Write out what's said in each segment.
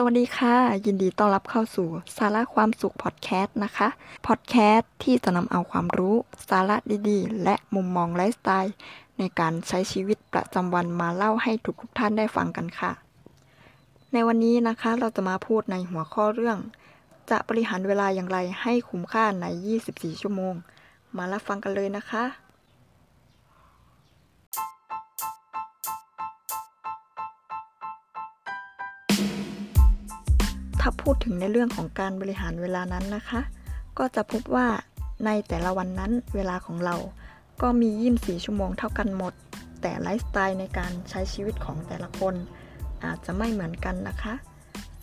สวัสดีค่ะ ยินดีต้อนรับเข้าสู่สาระความสุขพอดแคสต์นะคะพอดแคสต์ที่จะนำเอาความรู้ สาระดีๆ และมุมมองไลฟ์สไตล์ ในการใช้ชีวิตประจำวันมาเล่าให้ทุกทุกท่านได้ฟังกันค่ะ ในวันนี้นะคะเราจะมาพูดในหัวข้อเรื่อง จะบริหารเวลาอย่างไรให้คุ้มค่าใน 24 ชั่วโมง มารับฟังกันเลยนะคะ ถ้าพูดถึงในเรื่องของการบริหารเวลานั้นนะคะ ก็จะพบว่าในแต่ละวันนั้นเวลาของเรา ก็มี 24 ชั่วโมงเท่ากันหมด แต่ไลฟ์สไตล์ในการใช้ชีวิตของแต่ละคน อาจจะไม่เหมือนกันนะคะ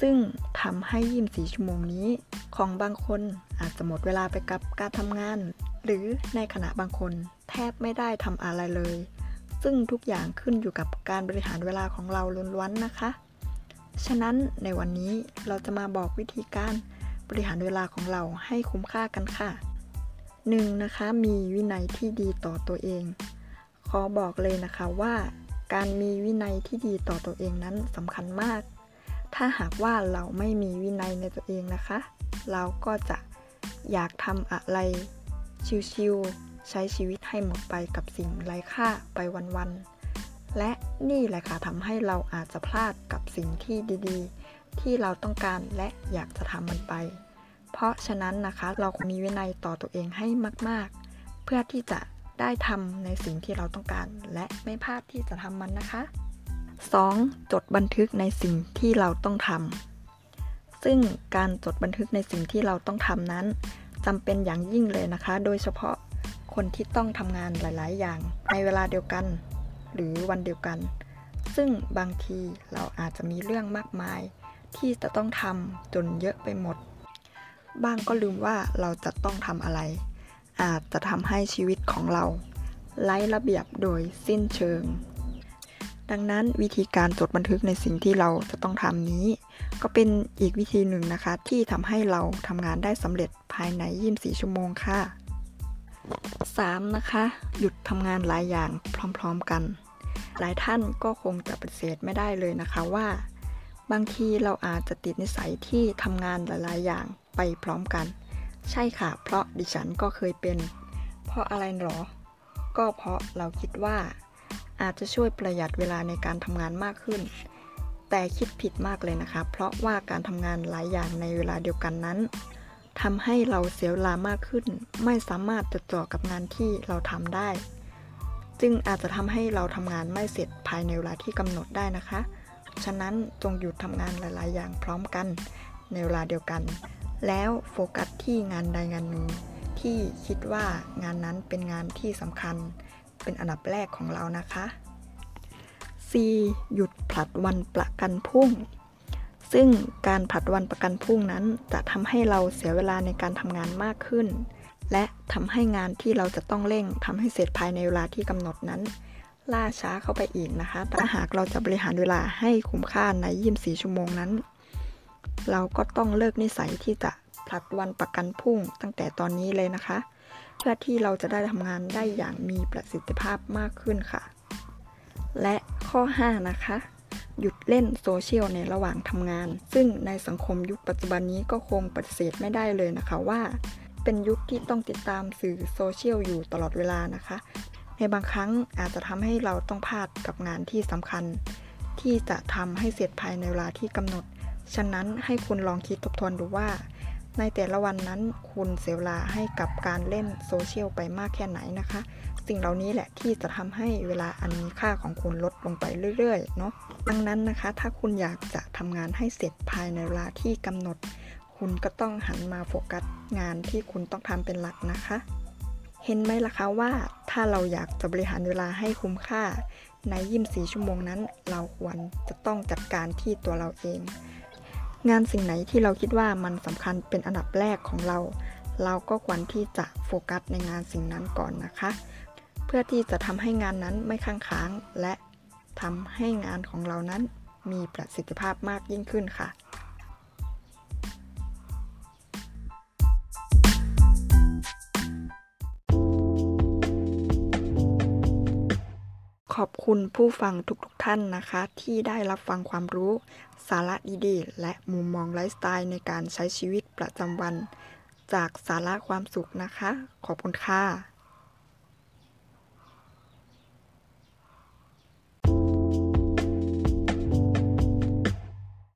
ซึ่งทำให้ 24 ชั่วโมงนี้ ของบางคนอาจจะหมดเวลาไปกับการทำงาน หรือในขณะบางคนแทบไม่ได้ทำอะไรเลย ซึ่งทุกอย่างขึ้นอยู่กับการบริหารเวลาของเราล้วนๆนะคะ ฉะนั้นในวันนี้เราจะมาบอกวิธีการบริหารเวลาของเราให้คุ้มค่ากันค่ะ 1. นะคะมีวินัยที่ดีต่อตัวเอง ขอบอกเลยนะคะว่า การมีวินัยที่ดีต่อตัวเองนั้นสำคัญมาก ถ้าหากว่าเราไม่มีวินัยในตัวเองนะคะ เราก็จะอยากทำอะไรชิวๆใช้ชีวิตให้หมดไปกับสิ่งไร้ค่าไปวันๆ และนี่แหละค่ะทำให้เราอาจจะพลาดกับสิ่งที่ดีๆ ที่เราต้องการและอยากจะทำมันไป เพราะฉะนั้นนะคะเรามีวินัยต่อตัวเองให้มาก ๆ เพื่อที่จะได้ทำในสิ่งที่เราต้องการ และไม่พลาดที่จะทำมันนะคะ 2. จดบันทึกในสิ่งที่เราต้องทำซึ่งการจดบันทึกในสิ่งที่เราต้องทำนั้นจำเป็นอย่างยิ่งเลยนะคะ โดยเฉพาะคนที่ต้องทำงานหลาย ๆ อย่างในเวลาเดียวกัน หรือวันเดียวกัน ซึ่งบางทีเราอาจจะมีเรื่องมากมาย ที่จะต้องทำจนเยอะไปหมด บ้างก็ลืมว่าเราจะต้องทำอะไร อาจจะทำให้ชีวิตของเรา ไร้ระเบียบโดยสิ้นเชิง ดังนั้นวิธีการจดบันทึกในสิ่งที่เราจะต้องทำนี้ ก็เป็นอีกวิธีหนึ่งนะคะ ที่ทำให้เราทำงานได้สำเร็จภายใน 24 ชั่วโมงค่ะ 3. นะคะ หยุดทำงานหลายอย่างพร้อมๆกัน หลายท่านก็คงจะปฏิเสธไม่ได้เลยนะคะว่า บางทีเราอาจจะติดนิสัยที่ทำงานหลาย ๆ อย่างไปพร้อมกัน ใช่ค่ะ เพราะดิฉันก็เคยเป็น เพราะอะไรหรอ ก็เพราะเราคิดว่า อาจจะช่วยประหยัดเวลาในการทำงานมากขึ้น แต่คิดผิดมากเลยนะคะ เพราะว่าการทำงานหลายอย่างในเวลาเดียวกันนั้นทำให้เราเสียเวลามากขึ้น ไม่สามารถจดจ่อกับงานที่เราทำได้ จึงอาจจะทำให้เราทำงานไม่เสร็จภายในเวลาที่กำหนดได้นะคะ ฉะนั้นจงหยุดทำงานหลาย ๆ อย่างพร้อมกัน ในเวลาเดียวกัน แล้วโฟกัสที่งานใดงานหนึ่ง ที่คิดว่างานนั้นเป็นงานที่สำคัญ เป็นอันดับแรกของเรานะคะ C หยุดผลัดวันประกันพรุ่ง ซึ่งการผลัดวันประกันพรุ่งนั้นจะทำให้เราเสียเวลาในการทำงานมากขึ้น และทำให้งานที่เราจะต้องเร่งทำให้เสร็จภายในเวลาที่กำหนดนั้น ล่าช้าเข้าไปอีกนะคะถ้าหากเราจะบริหารเวลาให้คุ้มค่าใน 24 ชั่วโมงนั้น เราก็ต้องเลิกนิสัยที่จะผลัดวันประกันพรุ่งตั้งแต่ตอนนี้เลยนะคะ เพื่อที่เราจะได้ทำงานได้อย่างมีประสิทธิภาพมากขึ้นค่ะ และข้อ 5 นะคะ หยุดเล่นโซเชียลในระหว่างทำงาน ซึ่งในสังคมยุคปัจจุบันนี้ก็คงปฏิเสธไม่ได้เลยนะคะว่า เป็นยุคที่ต้องติดตามสื่อโซเชียลอยู่ตลอดเวลานะคะ ในบางครั้งอาจจะทำให้เราต้องพลาดกับงานที่สำคัญ ที่จะทำให้เสร็จภายในเวลาที่กำหนด ฉะนั้นให้คุณลองคิดทบทวนดูว่า ในแต่ละวันนั้นคุณเสียเวลาให้กับการเล่นโซเชียลไปมากแค่ไหนนะคะ สิ่งเหล่านี้แหละที่จะทำให้เวลาอันมีค่าของคุณลดลงไปเรื่อยๆเนาะดังนั้นนะคะ ถ้าคุณอยากจะทำงานให้เสร็จภายในเวลาที่กำหนด คุณก็ต้องหันมาโฟกัสงานที่คุณต้องทำเป็นหลักนะคะ เห็นไหมล่ะคะว่าถ้าเราอยากจะบริหารเวลาให้คุ้มค่า ใน24ชั่วโมงนั้น เราควรจะต้องจัดการที่ตัวเราเอง งานสิ่งไหนที่เราคิดว่ามันสำคัญเป็นอันดับแรกของเรา เราก็ควรที่จะโฟกัสในงานสิ่งนั้นก่อนนะคะ เพื่อที่จะทำให้งานนั้นไม่ค้างค้างและทำให้งานของเรานั้นมีประสิทธิภาพมากยิ่งขึ้นค่ะ ขอบคุณผู้ฟังทุกๆทท่านนะคะ ที่ได้รับฟังความรู้ สาระดีๆ และมุมมองไลฟ์สไตล์ในการใช้ชีวิตประจำวัน จากสาระความสุขนะคะ ขอบคุณค่ะ